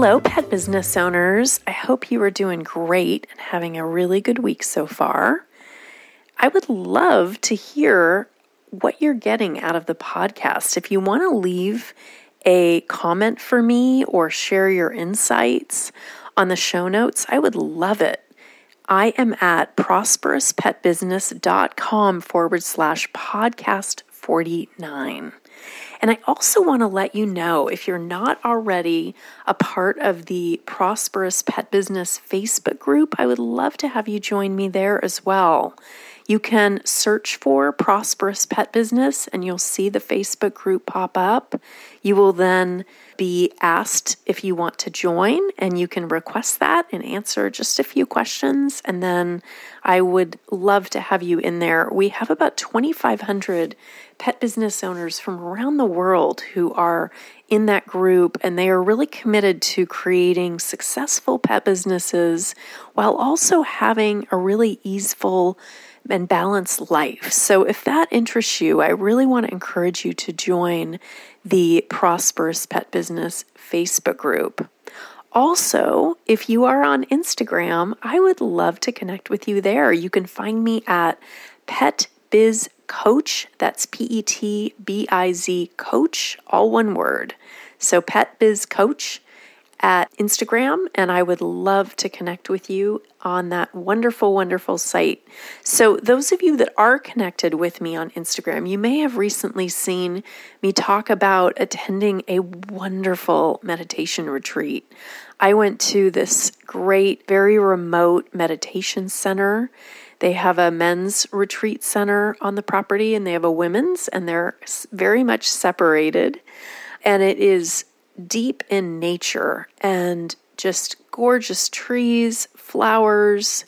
Hello, pet business owners. I hope you are doing great and having a really good week so far. I would love to hear what you're getting out of the podcast. If you want to leave a comment for me or share your insights on the show notes, I would love it. I am at prosperouspetbusiness.com forward slash podcast 49. And I also want to let you know if you're not already a part of the Prosperous Pet Business Facebook group, I would love to have you join me there as well. You can search for Prosperous Pet Business and you'll see the Facebook group pop up. You will then be asked if you want to join, and you can request that and answer just a few questions. And then I would love to have you in there. We have about 2,500 pet business owners from around the world who are in that group, and they are really committed to creating successful pet businesses while also having a really easeful and balanced life. So, if that interests you, I really want to encourage you to join the Prosperous Pet Business Facebook group. Also, if you are on Instagram, I would love to connect with you there. You can find me at Pet Biz Coach. That's P E T B I Z Coach, all one word. So, Pet Biz Coach at Instagram, and I would love to connect with you on that wonderful, wonderful site. So, those of you that are connected with me on Instagram, you may have recently seen me talk about attending a wonderful meditation retreat. I went to this great, very remote meditation center they have a men's retreat center on the property and they have a women's, and they're very much separated. And it is deep in nature and just gorgeous trees, flowers,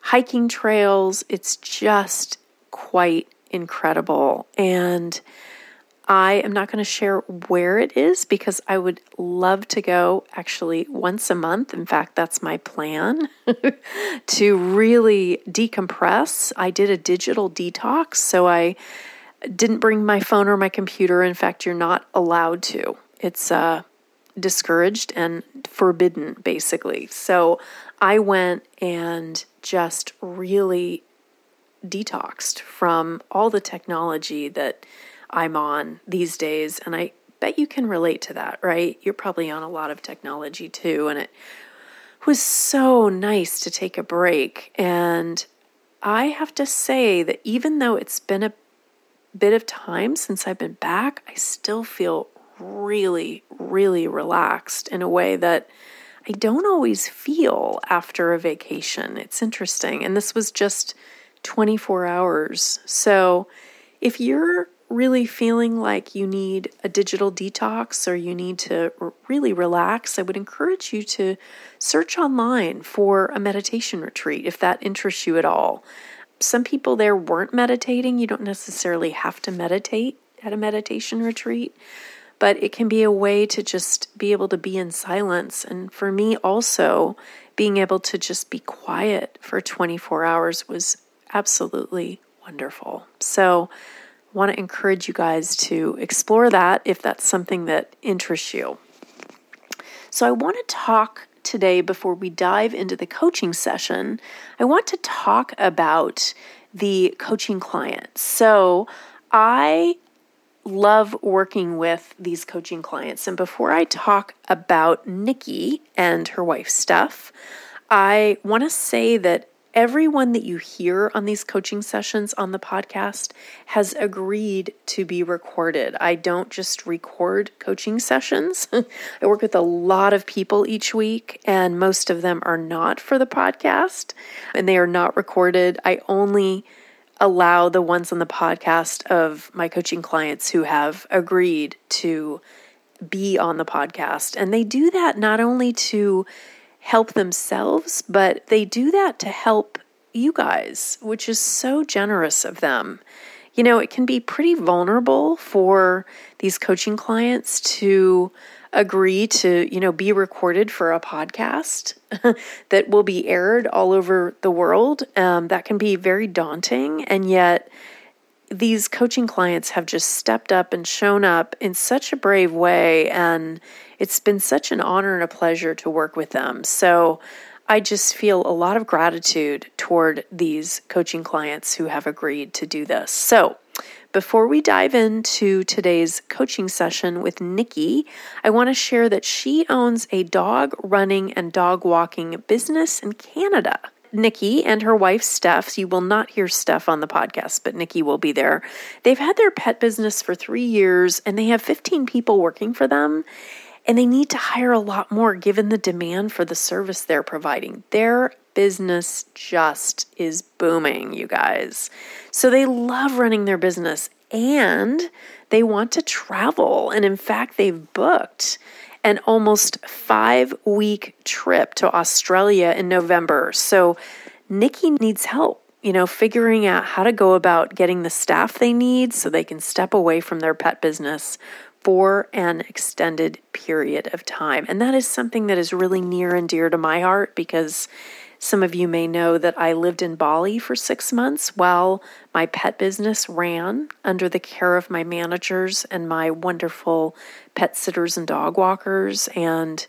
hiking trails. It's just quite incredible. And I am not going to share where it is because I would love to go actually once a month. In fact, that's my plan to really decompress. I did a digital detox, so I didn't bring my phone or my computer. In fact, you're not allowed to. It's uh, discouraged and forbidden, basically. So I went and just really detoxed from all the technology that I'm on these days. And I bet you can relate to that, right? You're probably on a lot of technology too. And it was so nice to take a break. And I have to say that even though it's been a bit of time since I've been back, I still feel really, really relaxed in a way that I don't always feel after a vacation. It's interesting. And this was just 24 hours. So if you're really feeling like you need a digital detox or you need to really relax, I would encourage you to search online for a meditation retreat if that interests you at all. Some people there weren't meditating. You don't necessarily have to meditate at a meditation retreat, but it can be a way to just be able to be in silence. And for me, also, being able to just be quiet for 24 hours was absolutely wonderful. So, I want to encourage you guys to explore that if that's something that interests you. So, I want to talk today before we dive into the coaching session. I want to talk about the coaching client. So, I love working with these coaching clients. And before I talk about Nikki and her wife, Stef, I want to say that everyone that you hear on these coaching sessions on the podcast has agreed to be recorded. I don't just record coaching sessions. I work with a lot of people each week, and most of them are not for the podcast and they are not recorded. I only allow the ones on the podcast of my coaching clients who have agreed to be on the podcast. And they do that not only to help themselves, but they do that to help you guys, which is so generous of them. You know, it can be pretty vulnerable for these coaching clients to agree to, you know, be recorded for a podcast that will be aired all over the world. Um, that can be very daunting. And yet, these coaching clients have just stepped up and shown up in such a brave way. And it's been such an honor and a pleasure to work with them. So, I just feel a lot of gratitude toward these coaching clients who have agreed to do this. So, before we dive into today's coaching session with Nikki, I want to share that she owns a dog running and dog walking business in Canada. Nikki and her wife Stef, you will not hear Stef on the podcast, but Nikki will be there. They've had their pet business for three years and they have 15 people working for them and they need to hire a lot more given the demand for the service they're providing. Their business just is booming, you guys. So they love running their business and they want to travel. And in fact, they've booked an almost five week trip to Australia in November. So Nikki needs help you know, figuring out how to go about getting the staff they need so they can step away from their pet business for an extended period of time. And that is something that is really near and dear to my heart because some of you may know that I lived in Bali for six months while my pet business ran under the care of my managers and my wonderful pet sitters and dog walkers. And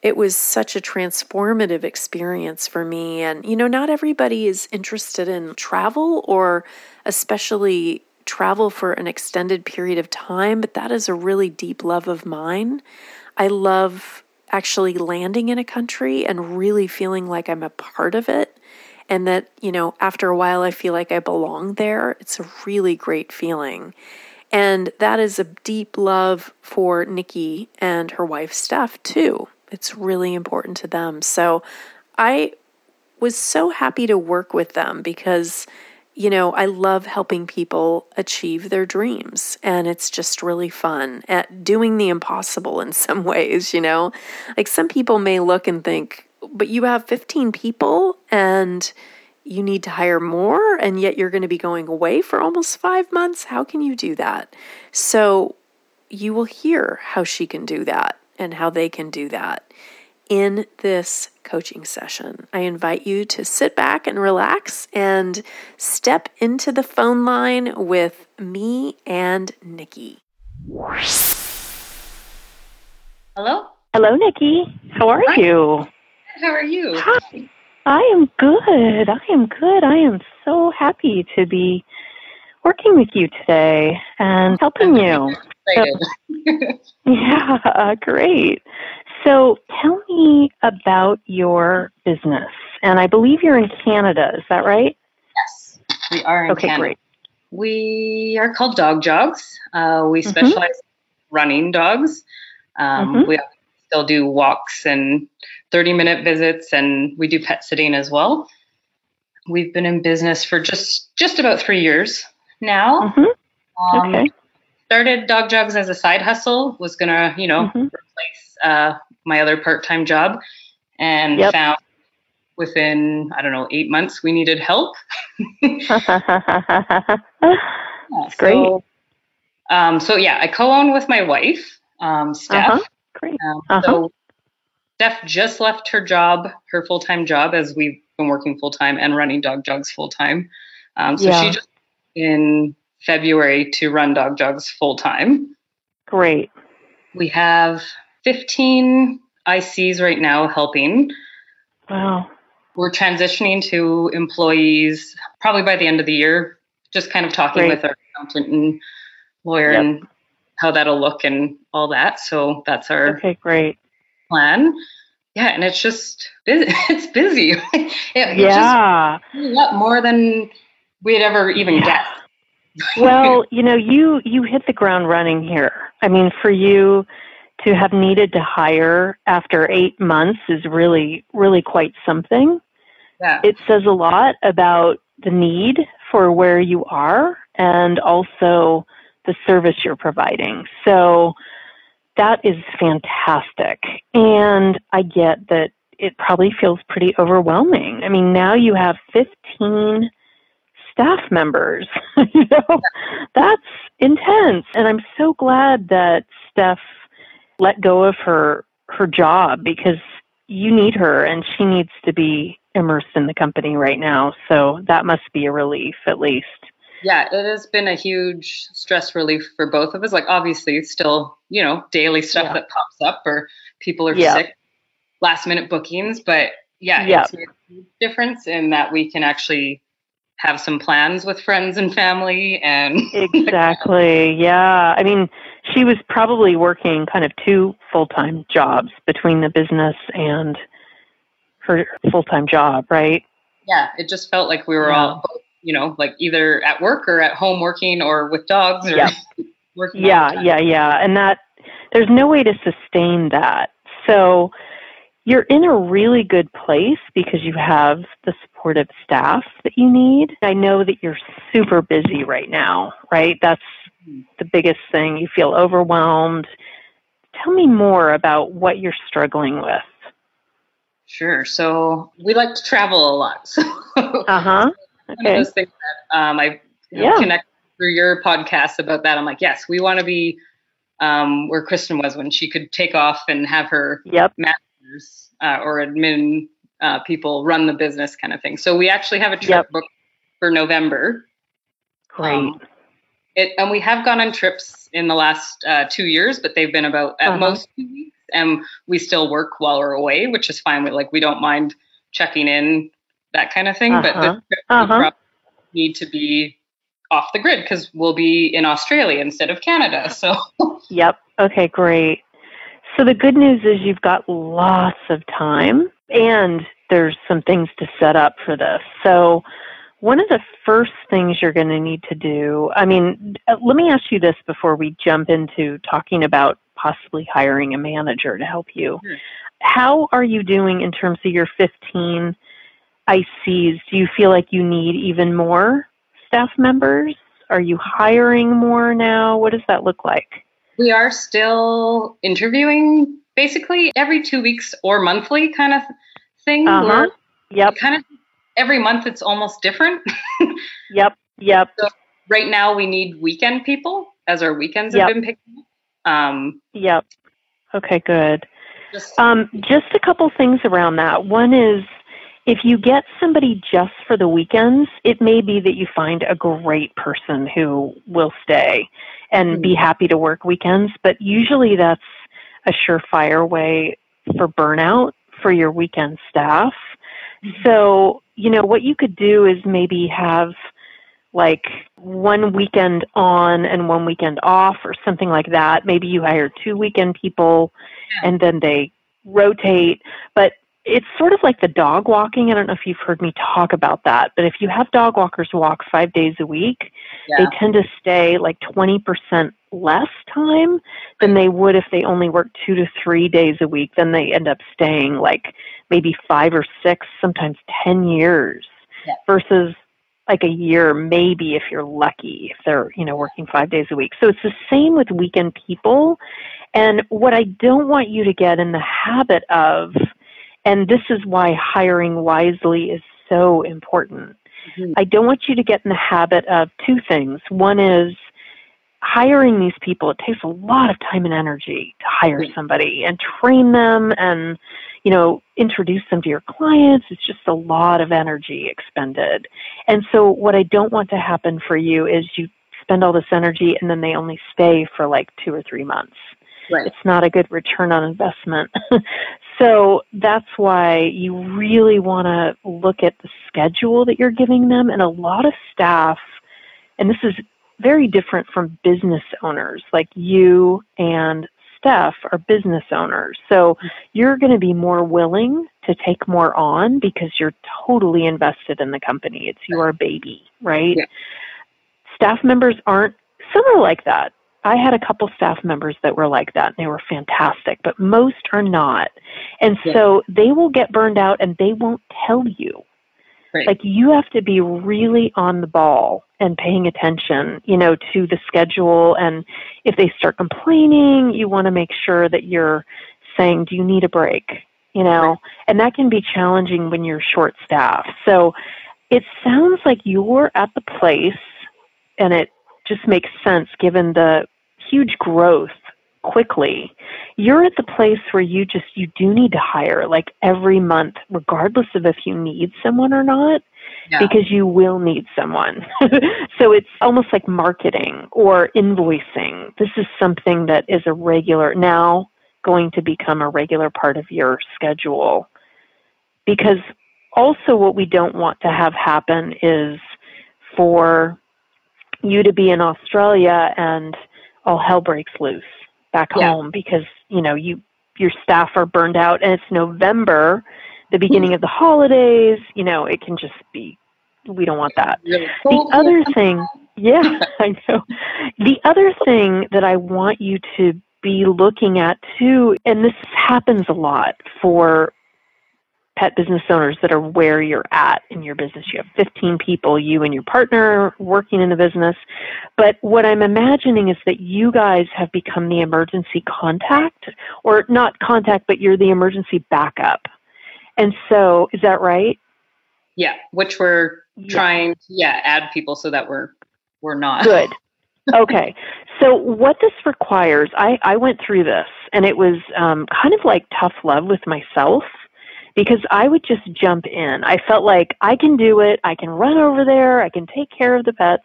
it was such a transformative experience for me. And, you know, not everybody is interested in travel or especially travel for an extended period of time, but that is a really deep love of mine. I love actually landing in a country and really feeling like I'm a part of it. And that, you know, after a while, I feel like I belong there. It's a really great feeling. And that is a deep love for Nikki and her wife, Stef, too. It's really important to them. So I was so happy to work with them because you know, I love helping people achieve their dreams, and it's just really fun at doing the impossible in some ways, you know. Like some people may look and think, but you have 15 people and you need to hire more, and yet you're going to be going away for almost five months. How can you do that? So, you will hear how she can do that and how they can do that in this coaching session. I invite you to sit back and relax and step into the phone line with me and Nikki. Hello? Hello, Nikki. How are Hi. you? How are you? Hi. I am good. I am good. I am so happy to be working with you today and helping you. Excited. Yeah, great. So tell me about your business. And I believe you're in Canada, is that right? yes, we are in Canada. Okay, Canada. great. We are called Dog Jogs. Uh, we Mhm. specialize in running dogs. Um, Mhm. We still do walks and 30 minute visits, and we do pet sitting as well. We've been in business for just just about three years now. hmm Um, Okay. Started Dog Jogs as a side hustle. Was gonna, you know, Mhm. replace uh, my other part-time job, and Yep. found within I don't know eight months we needed help. That's great. So, um, so yeah, I co-own with my wife, um, Stef. Uh-huh. Great. Um, Uh-huh. So Stef just left her job, her full-time job, as we've been working full-time and running Dog Jogs full-time. Um, so Yeah. she just in February to run Dog Jogs full-time. Great. We have 15 ICs right now helping. Wow. We're transitioning to employees probably by the end of the year. Just kind of talking Great. with our accountant and lawyer Yep. and how that'll look and all that. So that's our Okay, great. plan. Yeah, and it's just busy. It's busy. it, Yeah. just a lot more than we'd ever even Yeah. guessed. well, you know, you you hit the ground running here. I mean, for you to have needed to hire after 8 months is really really quite something. yeah, It says a lot about the need for where you are and also the service you're providing. So, that is fantastic. And I get that it probably feels pretty overwhelming. I mean, now you have 15 staff members. you know, that's intense. And I'm so glad that Stef let go of her her job because you need her and she needs to be immersed in the company right now. So that must be a relief at least. Yeah, it has been a huge stress relief for both of us. Like obviously still, you know, daily stuff yeah. that pops up or people are yeah. sick, last minute bookings, but yeah, yeah, it's a difference in that we can actually have some plans with friends and family and exactly yeah i mean she was probably working kind of two full-time jobs between the business and her full-time job right yeah it just felt like we were yeah. all you know like either at work or at home working or with dogs or yeah. working yeah yeah yeah and that there's no way to sustain that so you're in a really good place because you have the supportive staff that you need. I know that you're super busy right now, right? That's the biggest thing. You feel overwhelmed. Tell me more about what you're struggling with. Sure. So we like to travel a lot. So uh huh. Okay. those things that um, I yeah. connect through your podcast about that. I'm like, yes, we want to be um, where Kristin was when she could take off and have her yep uh, or admin uh, people run the business kind of thing. So we actually have a trip yep. booked for November. Great. Um, it, and we have gone on trips in the last uh, two years, but they've been about at uh-huh. most two weeks, and we still work while we're away, which is fine. We like we don't mind checking in, that kind of thing. Uh-huh. But the uh-huh. need to be off the grid because we'll be in Australia instead of Canada. So. yep. Okay. Great. So the good news is you've got lots of time and there's some things to set up for this. So one of the first things you're going to need to do, I mean, uh, let me ask you this before we jump into talking about possibly hiring a manager to help you. Sure. How are you doing in terms of your 15 ICs? Do you feel like you need even more staff members? Are you hiring more now? What does that look like? We are still interviewing basically every two weeks or monthly kind of thing. Uh-huh. Yep. Kind of every month it's almost different. yep. Yep. So right now we need weekend people as our weekends yep. have been picking up. Um, yep. Okay, good. Just, um, just a couple things around that. One is if you get somebody just for the weekends, it may be that you find a great person who will stay and mm-hmm. be happy to work weekends, but usually that's a surefire way for burnout for your weekend staff. So, you know, what you could do is maybe have like one weekend on and one weekend off or something like that. Maybe you hire two weekend people and then they rotate, but it's sort of like the dog walking. I don't know if you've heard me talk about that, but if you have dog walkers walk five days a week, yeah. they tend to stay like 20% less time than they would if they only work two to three days a week. Then they end up staying like maybe five or six, sometimes 10 years yeah. versus like a year, maybe if you're lucky, if they're, you know, working five days a week. So it's the same with weekend people. And what I don't want you to get in the habit of and this is why hiring wisely is so important. Mm-hmm. I don't want you to get in the habit of two things. One is hiring these people, it takes a lot of time and energy to hire somebody and train them and, you know, introduce them to your clients. It's just a lot of energy expended. And so what I don't want to happen for you is you spend all this energy and then they only stay for like two or three months. Right. It's not a good return on investment. so that's why you really want to look at the schedule that you're giving them. And a lot of staff, and this is very different from business owners like you and Stef are business owners. So you're going to be more willing to take more on because you're totally invested in the company. It's your baby, right? Yeah. Staff members aren't, some are like that. I had a couple staff members that were like that and they were fantastic, but most are not. And yeah. so they will get burned out and they won't tell you. Right. Like you have to be really on the ball and paying attention, you know, to the schedule. And if they start complaining, you want to make sure that you're saying, do you need a break? You know, right. and that can be challenging when you're short staffed. So it sounds like you're at the place, and it just makes sense given the huge growth quickly. You're at the place where you just you do need to hire like every month regardless of if you need someone or not yeah. because you will need someone. So it's almost like marketing or invoicing. This is something that is a regular now going to become a regular part of your schedule. Because also what we don't want to have happen is for you to be in Australia and all hell breaks loose back yeah. home because you know you your staff are burned out and it's November, the beginning of the holidays. You know it can just be. We don't want that. The other thing, yeah, I know. The other thing that I want you to be looking at too, and this happens a lot for pet business owners that are where you're at in your business. You have 15 people, you and your partner working in the business. But what I'm imagining is that you guys have become the emergency contact, or not contact, but you're the emergency backup. And so, is that right? Yeah, which we're yeah. trying to yeah, add people so that we're we're not. Good. okay. So what this requires, I, I went through this and it was um, kind of like tough love with myself because I would just jump in. I felt like I can do it. I can run over there. I can take care of the pets.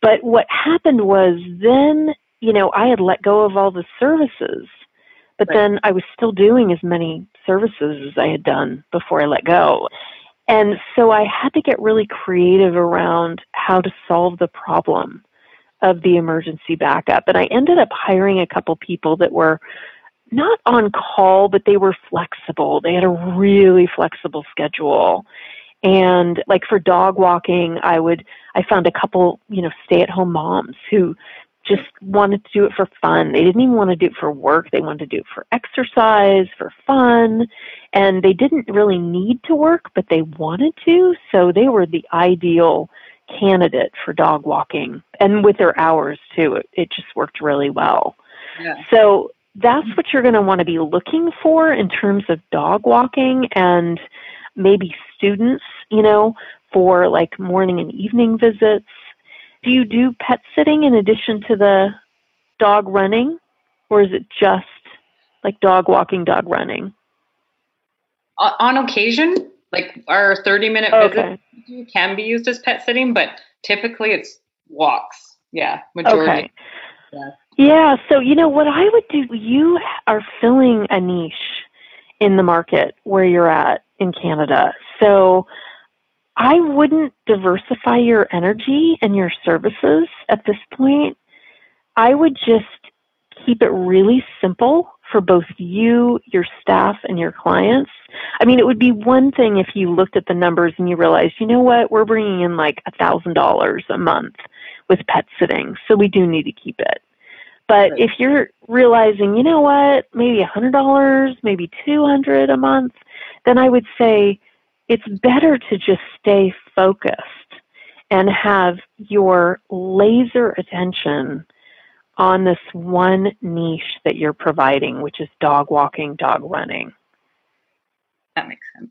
But what happened was then, you know, I had let go of all the services, but right. then I was still doing as many services as I had done before I let go. And so I had to get really creative around how to solve the problem of the emergency backup. And I ended up hiring a couple people that were not on call, but they were flexible. They had a really flexible schedule. And like for dog walking, I would, I found a couple, you know, stay at home moms who just wanted to do it for fun. They didn't even want to do it for work. They wanted to do it for exercise, for fun. And they didn't really need to work, but they wanted to. So they were the ideal candidate for dog walking. And with their hours too, it, it just worked really well. Yeah. So that's what you're going to want to be looking for in terms of dog walking and maybe students, you know, for like morning and evening visits. Do you do pet sitting in addition to the dog running, or is it just like dog walking, dog running? On occasion, like our 30 minute okay. visit can be used as pet sitting, but typically it's walks. Yeah, majority. Okay. Yeah. Yeah, so you know what I would do, you are filling a niche in the market where you're at in Canada. So I wouldn't diversify your energy and your services at this point. I would just keep it really simple for both you, your staff, and your clients. I mean, it would be one thing if you looked at the numbers and you realized, you know what, we're bringing in like a $1,000 a month with pet sitting, so we do need to keep it. But right. if you're realizing, you know what, maybe a hundred dollars, maybe two hundred a month, then I would say it's better to just stay focused and have your laser attention on this one niche that you're providing, which is dog walking, dog running. That makes sense.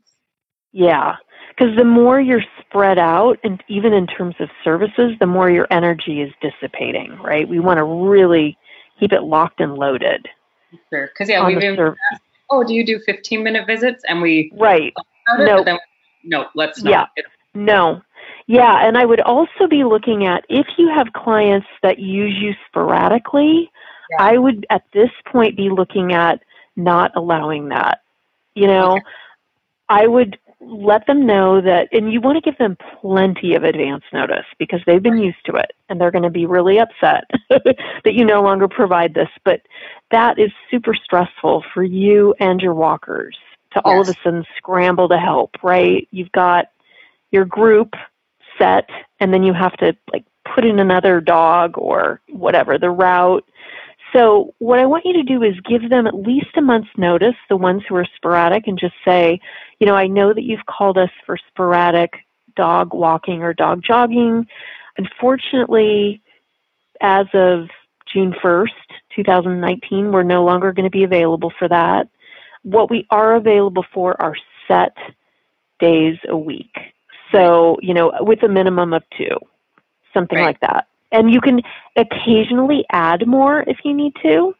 Yeah, because the more you're spread out, and even in terms of services, the more your energy is dissipating, right? We want to really keep it locked and loaded. Sure, because yeah, we've been. Asked, oh, do you do 15 minute visits? And we right. no, then, no, let's not. Yeah, no. Yeah, and I would also be looking at if you have clients that use you sporadically, yeah. I would at this point be looking at not allowing that. You know, okay. I would let them know that, and you want to give them plenty of advance notice because they've been used to it and they're going to be really upset that you no longer provide this. But that is super stressful for you and your walkers to yes. all of a sudden scramble to help, right? You've got your group set and then you have to like put in another dog or whatever, the route. So, what I want you to do is give them at least a month's notice, the ones who are sporadic, and just say, you know, I know that you've called us for sporadic dog walking or dog jogging. Unfortunately, as of June 1st, 2019, we're no longer going to be available for that. What we are available for are set days a week. So, you know, with a minimum of two, something right. like that. And you can occasionally add more if you need to,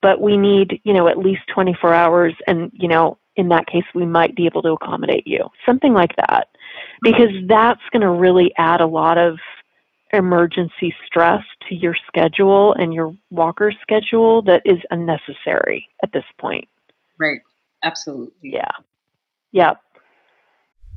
but we need, you know, at least 24 hours. And, you know, in that case, we might be able to accommodate you, something like that, because that's going to really add a lot of emergency stress to your schedule and your walker schedule that is unnecessary at this point. Right. Absolutely. Yeah. Yeah.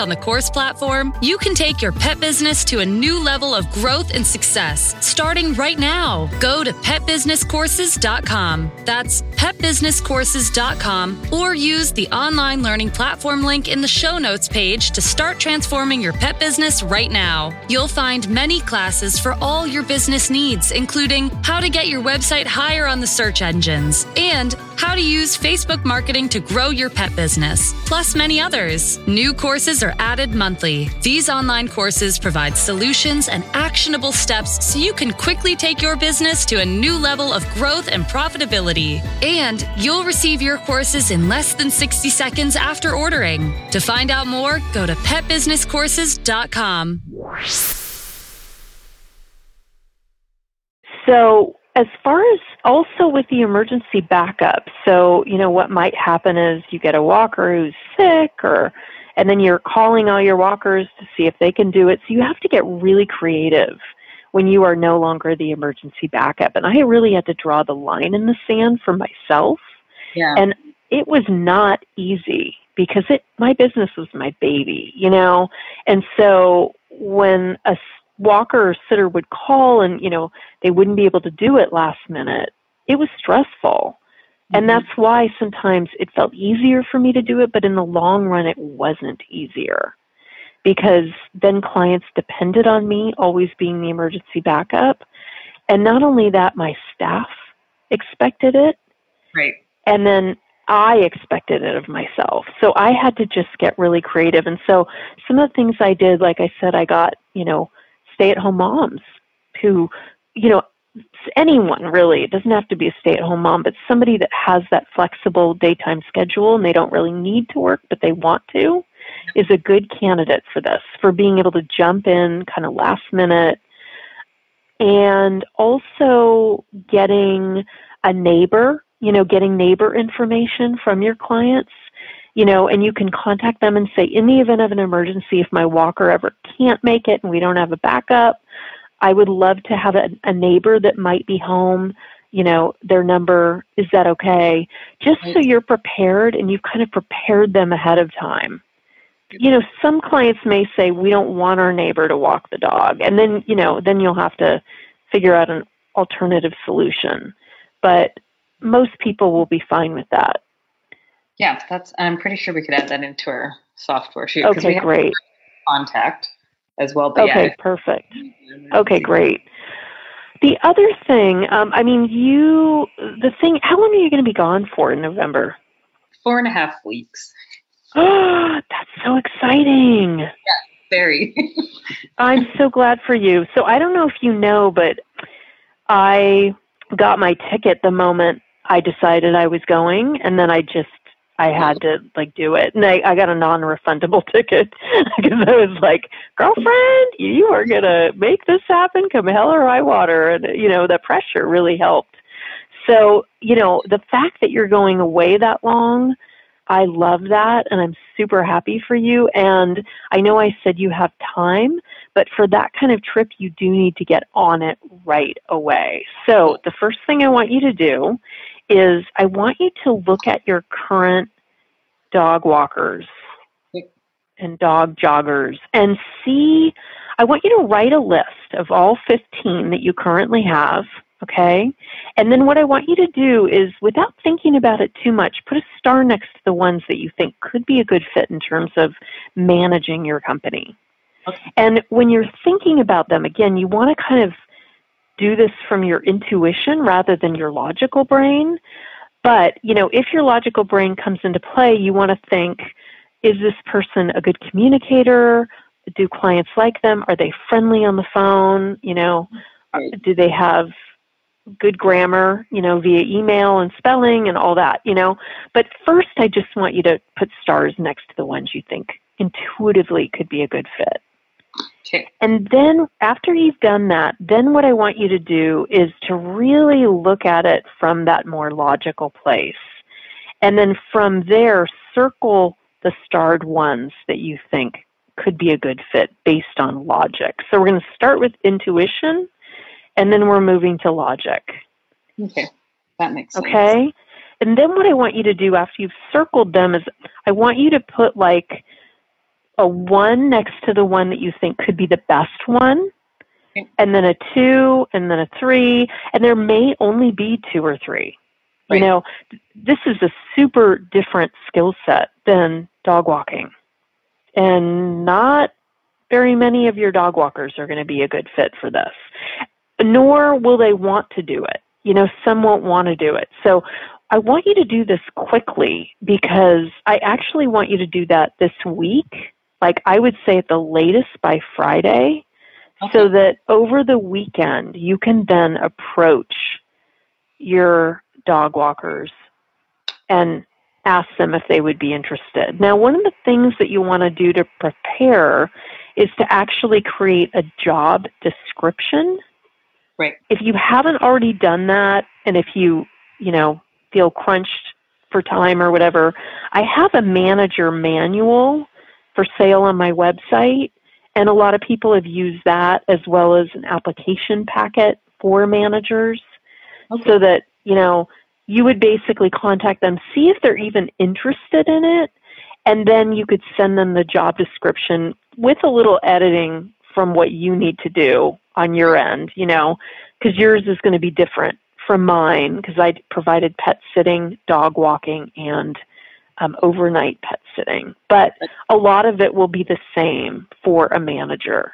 on the course platform, you can take your pet business to a new level of growth and success starting right now. Go to petbusinesscourses.com. That's petbusinesscourses.com or use the online learning platform link in the show notes page to start transforming your pet business right now. You'll find many classes for all your business needs, including how to get your website higher on the search engines and how to use Facebook marketing to grow your pet business, plus many others. New courses are added monthly. These online courses provide solutions and actionable steps so you can quickly take your business to a new level of growth and profitability. And you'll receive your courses in less than 60 seconds after ordering. To find out more, go to petbusinesscourses.com. So, as far as also with the emergency backup, so you know what might happen is you get a walker who's sick or and then you're calling all your walkers to see if they can do it. So you have to get really creative when you are no longer the emergency backup. And I really had to draw the line in the sand for myself. Yeah. And it was not easy because it my business was my baby, you know. And so when a walker or sitter would call and, you know, they wouldn't be able to do it last minute, it was stressful. And mm-hmm. that's why sometimes it felt easier for me to do it, but in the long run, it wasn't easier. Because then clients depended on me always being the emergency backup. And not only that, my staff expected it. Right. And then I expected it of myself. So I had to just get really creative. And so some of the things I did, like I said, I got, you know, stay at home moms who, you know, anyone really, it doesn't have to be a stay at home mom, but somebody that has that flexible daytime schedule and they don't really need to work, but they want to, is a good candidate for this, for being able to jump in kind of last minute. And also getting a neighbor, you know, getting neighbor information from your clients you know, and you can contact them and say, in the event of an emergency, if my walker ever can't make it and we don't have a backup, I would love to have a, a neighbor that might be home, you know, their number, is that okay? Just so you're prepared and you've kind of prepared them ahead of time. You know, some clients may say, we don't want our neighbor to walk the dog. And then, you know, then you'll have to figure out an alternative solution. But most people will be fine with that. Yeah, that's. I'm pretty sure we could add that into our software sheet. Okay, great. Contact as well. But okay, yeah, perfect. Okay, great. The other thing, um, I mean, you, the thing, how long are you going to be gone for in November? Four and a half weeks. Oh, that's so exciting. Yeah, very. I'm so glad for you. So I don't know if you know, but I got my ticket the moment I decided I was going, and then I just I had to like do it, and I, I got a non-refundable ticket because I was like, "Girlfriend, you are gonna make this happen, come hell or high water," and you know the pressure really helped. So you know the fact that you're going away that long, I love that, and I'm super happy for you. And I know I said you have time, but for that kind of trip, you do need to get on it right away. So the first thing I want you to do is I want you to look at your current dog walkers and dog joggers and see. I want you to write a list of all 15 that you currently have, okay? And then what I want you to do is, without thinking about it too much, put a star next to the ones that you think could be a good fit in terms of managing your company. Okay. And when you're thinking about them, again, you want to kind of do this from your intuition rather than your logical brain. But, you know, if your logical brain comes into play, you want to think, is this person a good communicator? Do clients like them? Are they friendly on the phone? You know, do they have good grammar, you know, via email and spelling and all that, you know? But first, I just want you to put stars next to the ones you think intuitively could be a good fit. Okay. And then after you've done that, then what I want you to do is to really look at it from that more logical place. And then from there, circle the starred ones that you think could be a good fit based on logic. So we're going to start with intuition and then we're moving to logic. Okay. That makes sense. Okay. And then what I want you to do after you've circled them is I want you to put like a one next to the one that you think could be the best one, and then a two, and then a three, and there may only be two or three. Right. You know, this is a super different skill set than dog walking. And not very many of your dog walkers are going to be a good fit for this. Nor will they want to do it. You know, some won't want to do it. So I want you to do this quickly because I actually want you to do that this week like I would say at the latest by Friday, okay. so that over the weekend you can then approach your dog walkers and ask them if they would be interested. Now, one of the things that you want to do to prepare is to actually create a job description. Right. If you haven't already done that and if you, you know, feel crunched for time or whatever, I have a manager manual for sale on my website. And a lot of people have used that as well as an application packet for managers okay. so that, you know, you would basically contact them, see if they're even interested in it, and then you could send them the job description with a little editing from what you need to do on your end, you know, because yours is going to be different from mine because I provided pet sitting, dog walking, and um, overnight pet sitting, but a lot of it will be the same for a manager.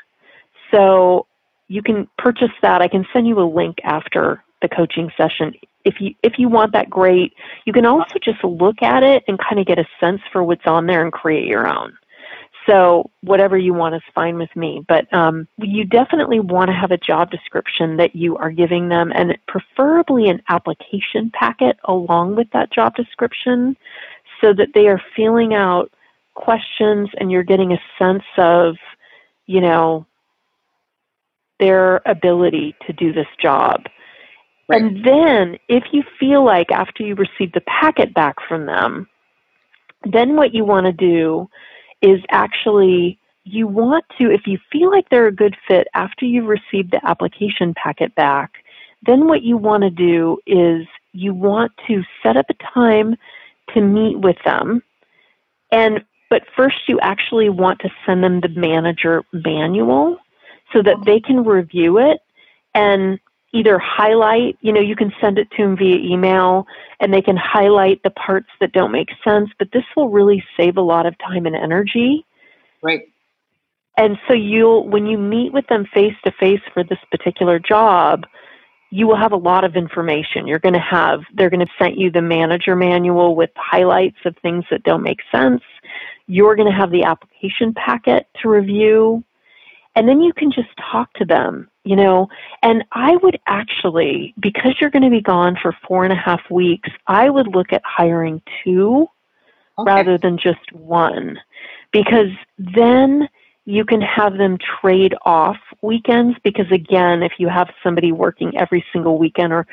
So you can purchase that. I can send you a link after the coaching session. If you if you want that, great. You can also just look at it and kind of get a sense for what's on there and create your own. So whatever you want is fine with me. But um, you definitely want to have a job description that you are giving them, and preferably an application packet along with that job description, so that they are feeling out questions and you're getting a sense of, you know, their ability to do this job. Right. And then, if you feel like after you receive the packet back from them, then what you want to do is actually you want to, if you feel like they're a good fit after you've received the application packet back, then what you want to do is you want to set up a time to meet with them. And but first you actually want to send them the manager manual so that oh. they can review it and either highlight, you know, you can send it to them via email and they can highlight the parts that don't make sense, but this will really save a lot of time and energy. Right. And so you'll when you meet with them face to face for this particular job, you will have a lot of information. You're going to have, they're going to send you the manager manual with highlights of things that don't make sense. You're going to have the application packet to review. And then you can just talk to them, you know. And I would actually, because you're going to be gone for four and a half weeks, I would look at hiring two okay. rather than just one. Because then you can have them trade off weekends because again, if you have somebody working every single weekend or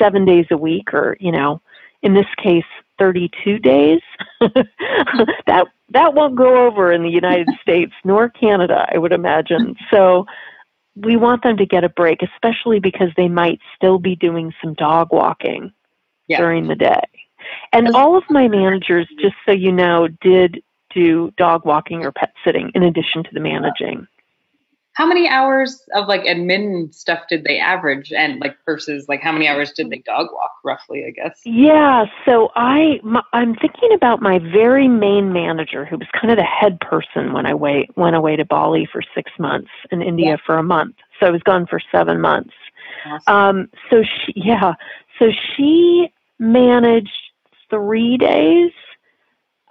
7 days a week or, you know, in this case 32 days, that that won't go over in the United States nor Canada, I would imagine. So we want them to get a break, especially because they might still be doing some dog walking yeah. during the day. And all of my managers, just so you know, did do dog walking or pet sitting in addition to the managing. How many hours of like admin stuff did they average and like versus like how many hours did they dog walk roughly, I guess? Yeah, so I my, I'm thinking about my very main manager who was kind of the head person when I wait, went away to Bali for 6 months and India yeah. for a month. So I was gone for 7 months. Awesome. Um so she yeah, so she managed 3 days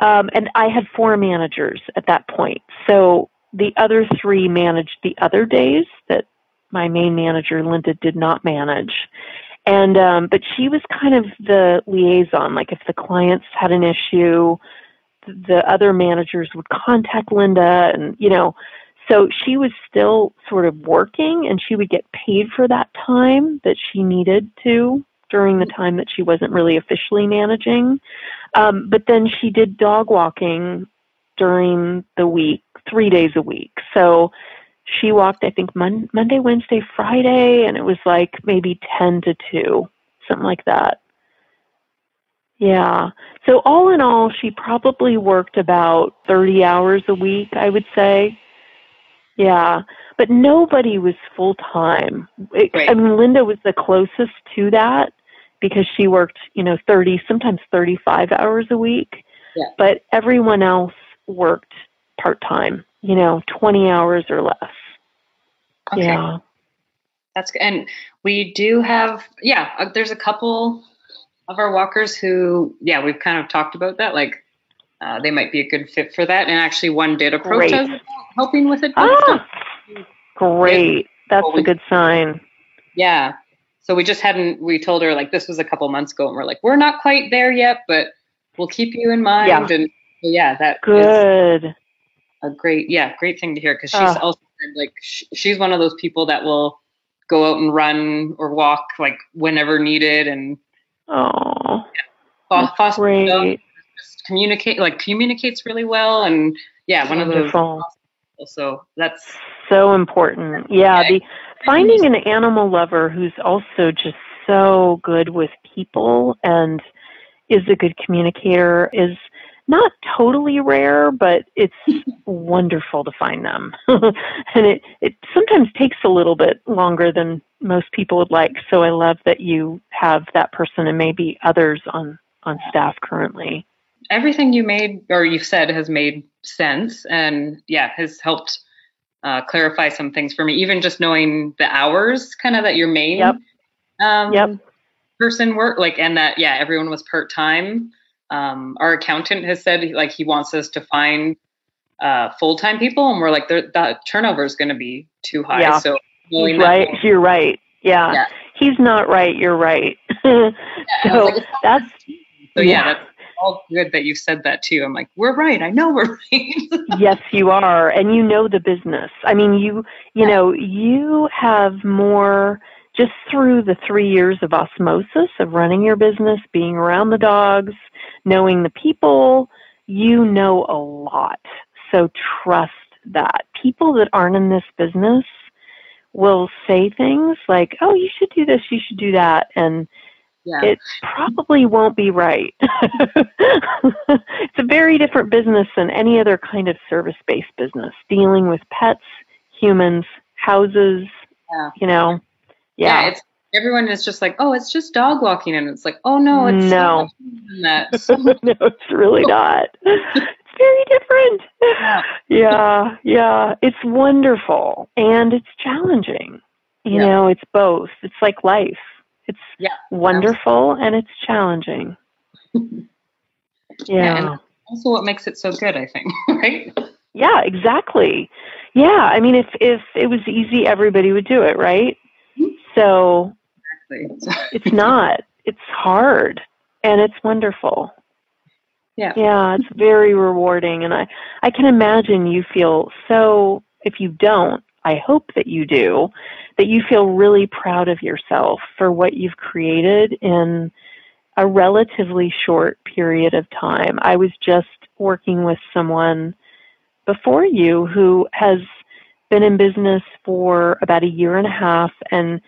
um, and I had four managers at that point. So the other three managed the other days that my main manager, Linda, did not manage. And um, but she was kind of the liaison. Like if the clients had an issue, the other managers would contact Linda, and you know, so she was still sort of working, and she would get paid for that time that she needed to during the time that she wasn't really officially managing. Um, but then she did dog walking during the week, three days a week. So she walked, I think, Mon- Monday, Wednesday, Friday, and it was like maybe 10 to 2, something like that. Yeah. So all in all, she probably worked about 30 hours a week, I would say. Yeah. But nobody was full time. Right. I mean, Linda was the closest to that because she worked, you know, 30, sometimes 35 hours a week. Yeah. But everyone else worked part time, you know, 20 hours or less. Okay. Yeah. That's good. And we do have, yeah, uh, there's a couple of our walkers who, yeah, we've kind of talked about that. Like, uh, they might be a good fit for that. And actually, one did approach great. us helping with it. Ah, great. That's a good sign. Yeah. So we just hadn't, we told her like this was a couple months ago and we're like, we're not quite there yet, but we'll keep you in mind. Yeah. And yeah, that good. a great, yeah, great thing to hear because she's uh. also like, sh- she's one of those people that will go out and run or walk like whenever needed and oh, yeah, foster great. Just communicate like communicates really well and yeah, one Wonderful. of those. So that's so important. Yeah, yeah. the finding an animal lover who's also just so good with people and is a good communicator is not totally rare, but it's wonderful to find them. and it, it sometimes takes a little bit longer than most people would like. So I love that you have that person and maybe others on, on staff currently. Everything you made or you've said has made sense and yeah, has helped uh, clarify some things for me. Even just knowing the hours, kind of that your main yep. Um, yep. person work, like, and that yeah, everyone was part time. Um, our accountant has said like he wants us to find uh, full time people, and we're like, that turnover is going to be too high. Yeah. So He's right, you're right. Yeah. yeah. he's not right. You're right. so like, that's so yeah, yeah that's all good that you said that too. I'm like, we're right. I know we're right. yes, you are, and you know the business. I mean, you you know you have more just through the three years of osmosis of running your business, being around the dogs, knowing the people. You know a lot, so trust that people that aren't in this business will say things like, "Oh, you should do this. You should do that," and yeah. it probably won't be right. it's a very different business than any other kind of service based business, dealing with pets, humans, houses, yeah. you know. Yeah. yeah. it's everyone is just like, oh, it's just dog walking, and it's like, oh no, it's no, no, it's really not. It's very different. Yeah. yeah, yeah, it's wonderful and it's challenging. You know, it's both. It's like life. It's yeah, wonderful absolutely. and it's challenging. yeah. yeah and also what makes it so good, I think, right? Yeah, exactly. Yeah, I mean if if it was easy everybody would do it, right? Mm-hmm. So exactly. it's not. It's hard and it's wonderful. Yeah. Yeah, it's very rewarding and I I can imagine you feel so if you don't, I hope that you do, that you feel really proud of yourself for what you've created in a relatively short period of time. I was just working with someone before you who has been in business for about a year and a half and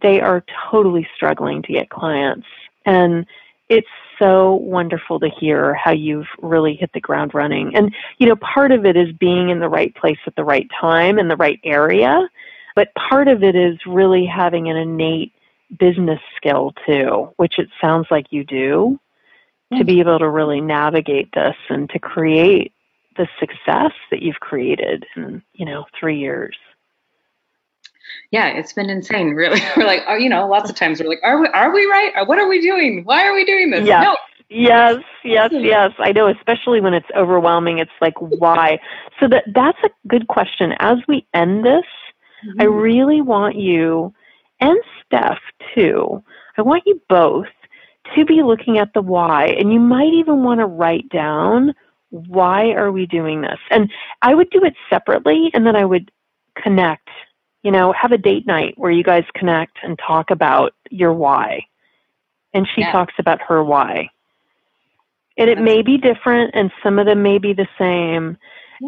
they are totally struggling to get clients. And it's so wonderful to hear how you've really hit the ground running. And, you know, part of it is being in the right place at the right time in the right area, but part of it is really having an innate business skill too, which it sounds like you do, mm-hmm. to be able to really navigate this and to create the success that you've created in, you know, three years yeah, it's been insane. Really, we're like, oh, you know, lots of times we're like, are we, are we right? What are we doing? Why are we doing this? Yes. No. Yes, yes, yes. I know, especially when it's overwhelming. It's like, why? So that that's a good question. As we end this, mm-hmm. I really want you and Stef too. I want you both to be looking at the why, and you might even want to write down why are we doing this. And I would do it separately, and then I would connect you know, have a date night where you guys connect and talk about your why. And she yeah. talks about her why. And it may be different and some of them may be the same,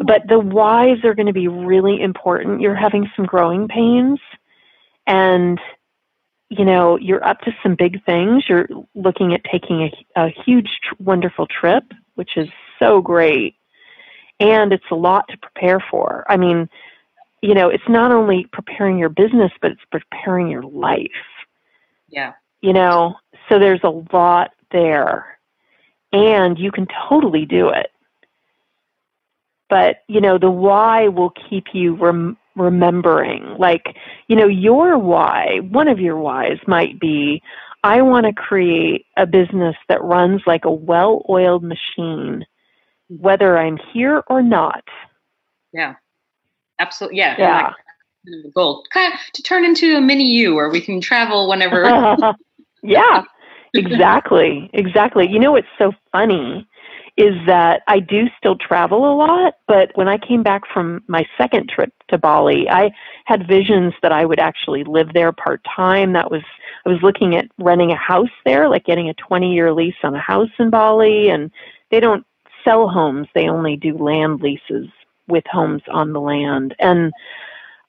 but the whys are going to be really important. You're having some growing pains and you know, you're up to some big things. You're looking at taking a, a huge, wonderful trip, which is so great. And it's a lot to prepare for. I mean, you know, it's not only preparing your business, but it's preparing your life. Yeah. You know, so there's a lot there. And you can totally do it. But, you know, the why will keep you rem- remembering. Like, you know, your why, one of your whys might be I want to create a business that runs like a well oiled machine, whether I'm here or not. Yeah absolutely. Yeah. Yeah. Like, goal kind of to turn into a mini you where we can travel whenever. yeah, exactly. Exactly. You know what's so funny is that I do still travel a lot, but when I came back from my second trip to Bali, I had visions that I would actually live there part time. That was I was looking at renting a house there, like getting a 20 year lease on a house in Bali and they don't sell homes, they only do land leases with homes on the land. And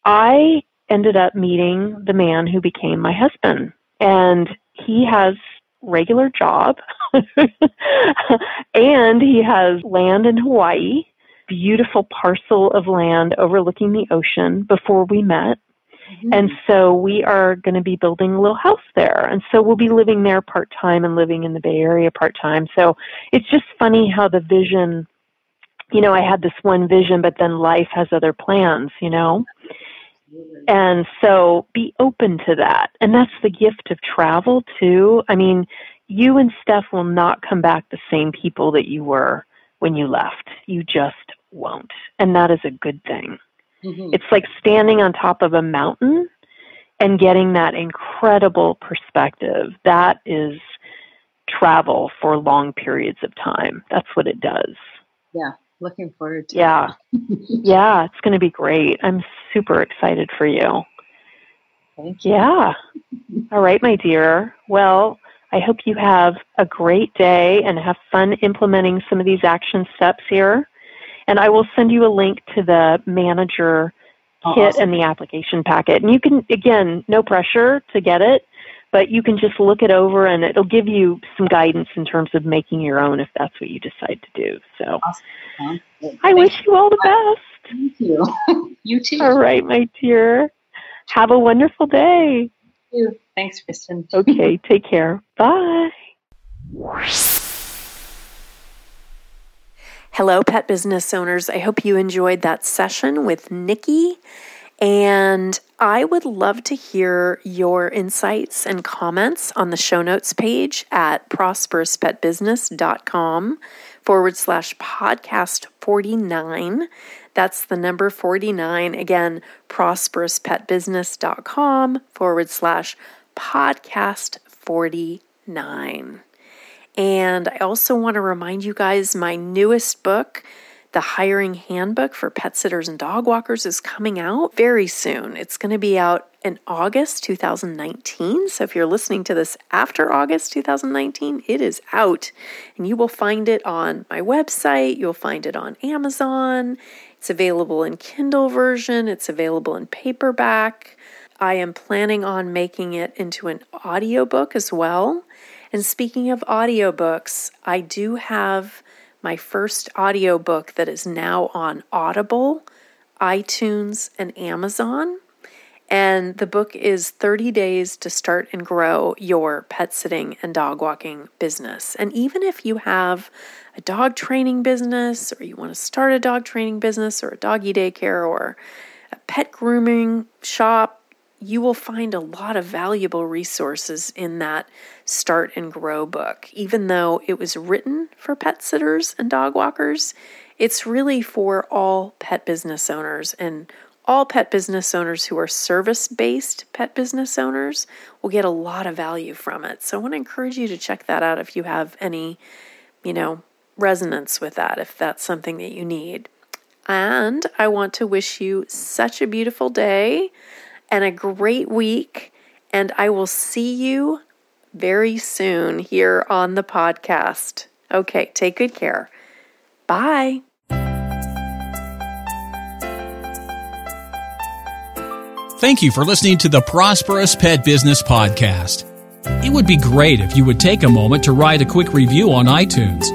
I ended up meeting the man who became my husband. And he has regular job and he has land in Hawaii, beautiful parcel of land overlooking the ocean before we met. Mm-hmm. And so we are going to be building a little house there. And so we'll be living there part time and living in the Bay Area part time. So it's just funny how the vision you know, I had this one vision, but then life has other plans, you know? And so be open to that. And that's the gift of travel, too. I mean, you and Stef will not come back the same people that you were when you left. You just won't. And that is a good thing. Mm-hmm. It's like standing on top of a mountain and getting that incredible perspective. That is travel for long periods of time. That's what it does. Yeah looking forward to yeah. yeah it's going to be great. I'm super excited for you. Thank you. Yeah. All right my dear. Well i hope you have a great day and have fun implementing some of these action steps here. And i will send you a link to the manager oh, kit awesome. and the application packet. And you can again no pressure to get it but you can just look it over and it'll give you some guidance in terms of making your own if that's what you decide to do. So awesome. I wish you all the best. Thank you. you too. All right, my dear. Have a wonderful day. You. Thanks, Kristin. okay, take care. Bye. Hello, pet business owners. I hope you enjoyed that session with Nikki. And I would love to hear your insights and comments on the show notes page at prosperouspetbusiness.com forward slash podcast 49. That's the number 49. Again, prosperouspetbusiness.com forward slash podcast 49. And I also want to remind you guys my newest book, The Hiring Handbook for Pet Sitters and Dog Walkers, is coming out very soon. It's going to be out in August 2019. So if you're listening to this after August 2019, it is out. And you will find it on my website, you'll find it on Amazon. It's available in Kindle version, it's available in paperback. I am planning on making it into an audiobook as well. And speaking of audiobooks, I do have my first audiobook that is now on Audible, iTunes, and Amazon. And the book is 30 Days to Start and Grow Your Pet Sitting and Dog Walking Business. And even if you have a dog training business, or you want to start a dog training business, or a doggy daycare, or a pet grooming shop, you will find a lot of valuable resources in that Start and Grow book. Even though it was written for pet sitters and dog walkers, it's really for all pet business owners and all pet business owners who are service based pet business owners will get a lot of value from it. So I want to encourage you to check that out if you have any, you know, resonance with that, if that's something that you need. And I want to wish you such a beautiful day and a great week. And I will see you very soon here on the podcast. Okay, take good care. Bye. Thank you for listening to the Prosperous Pet Business Podcast. It would be great if you would take a moment to write a quick review on iTunes.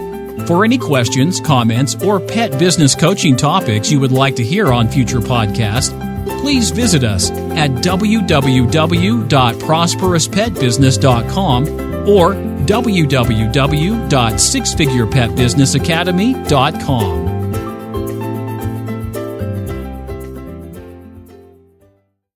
For any questions, comments, or pet business coaching topics you would like to hear on future podcasts, please visit us at www.prosperouspetbusiness.com or www.sixfigurepetbusinessacademy.com.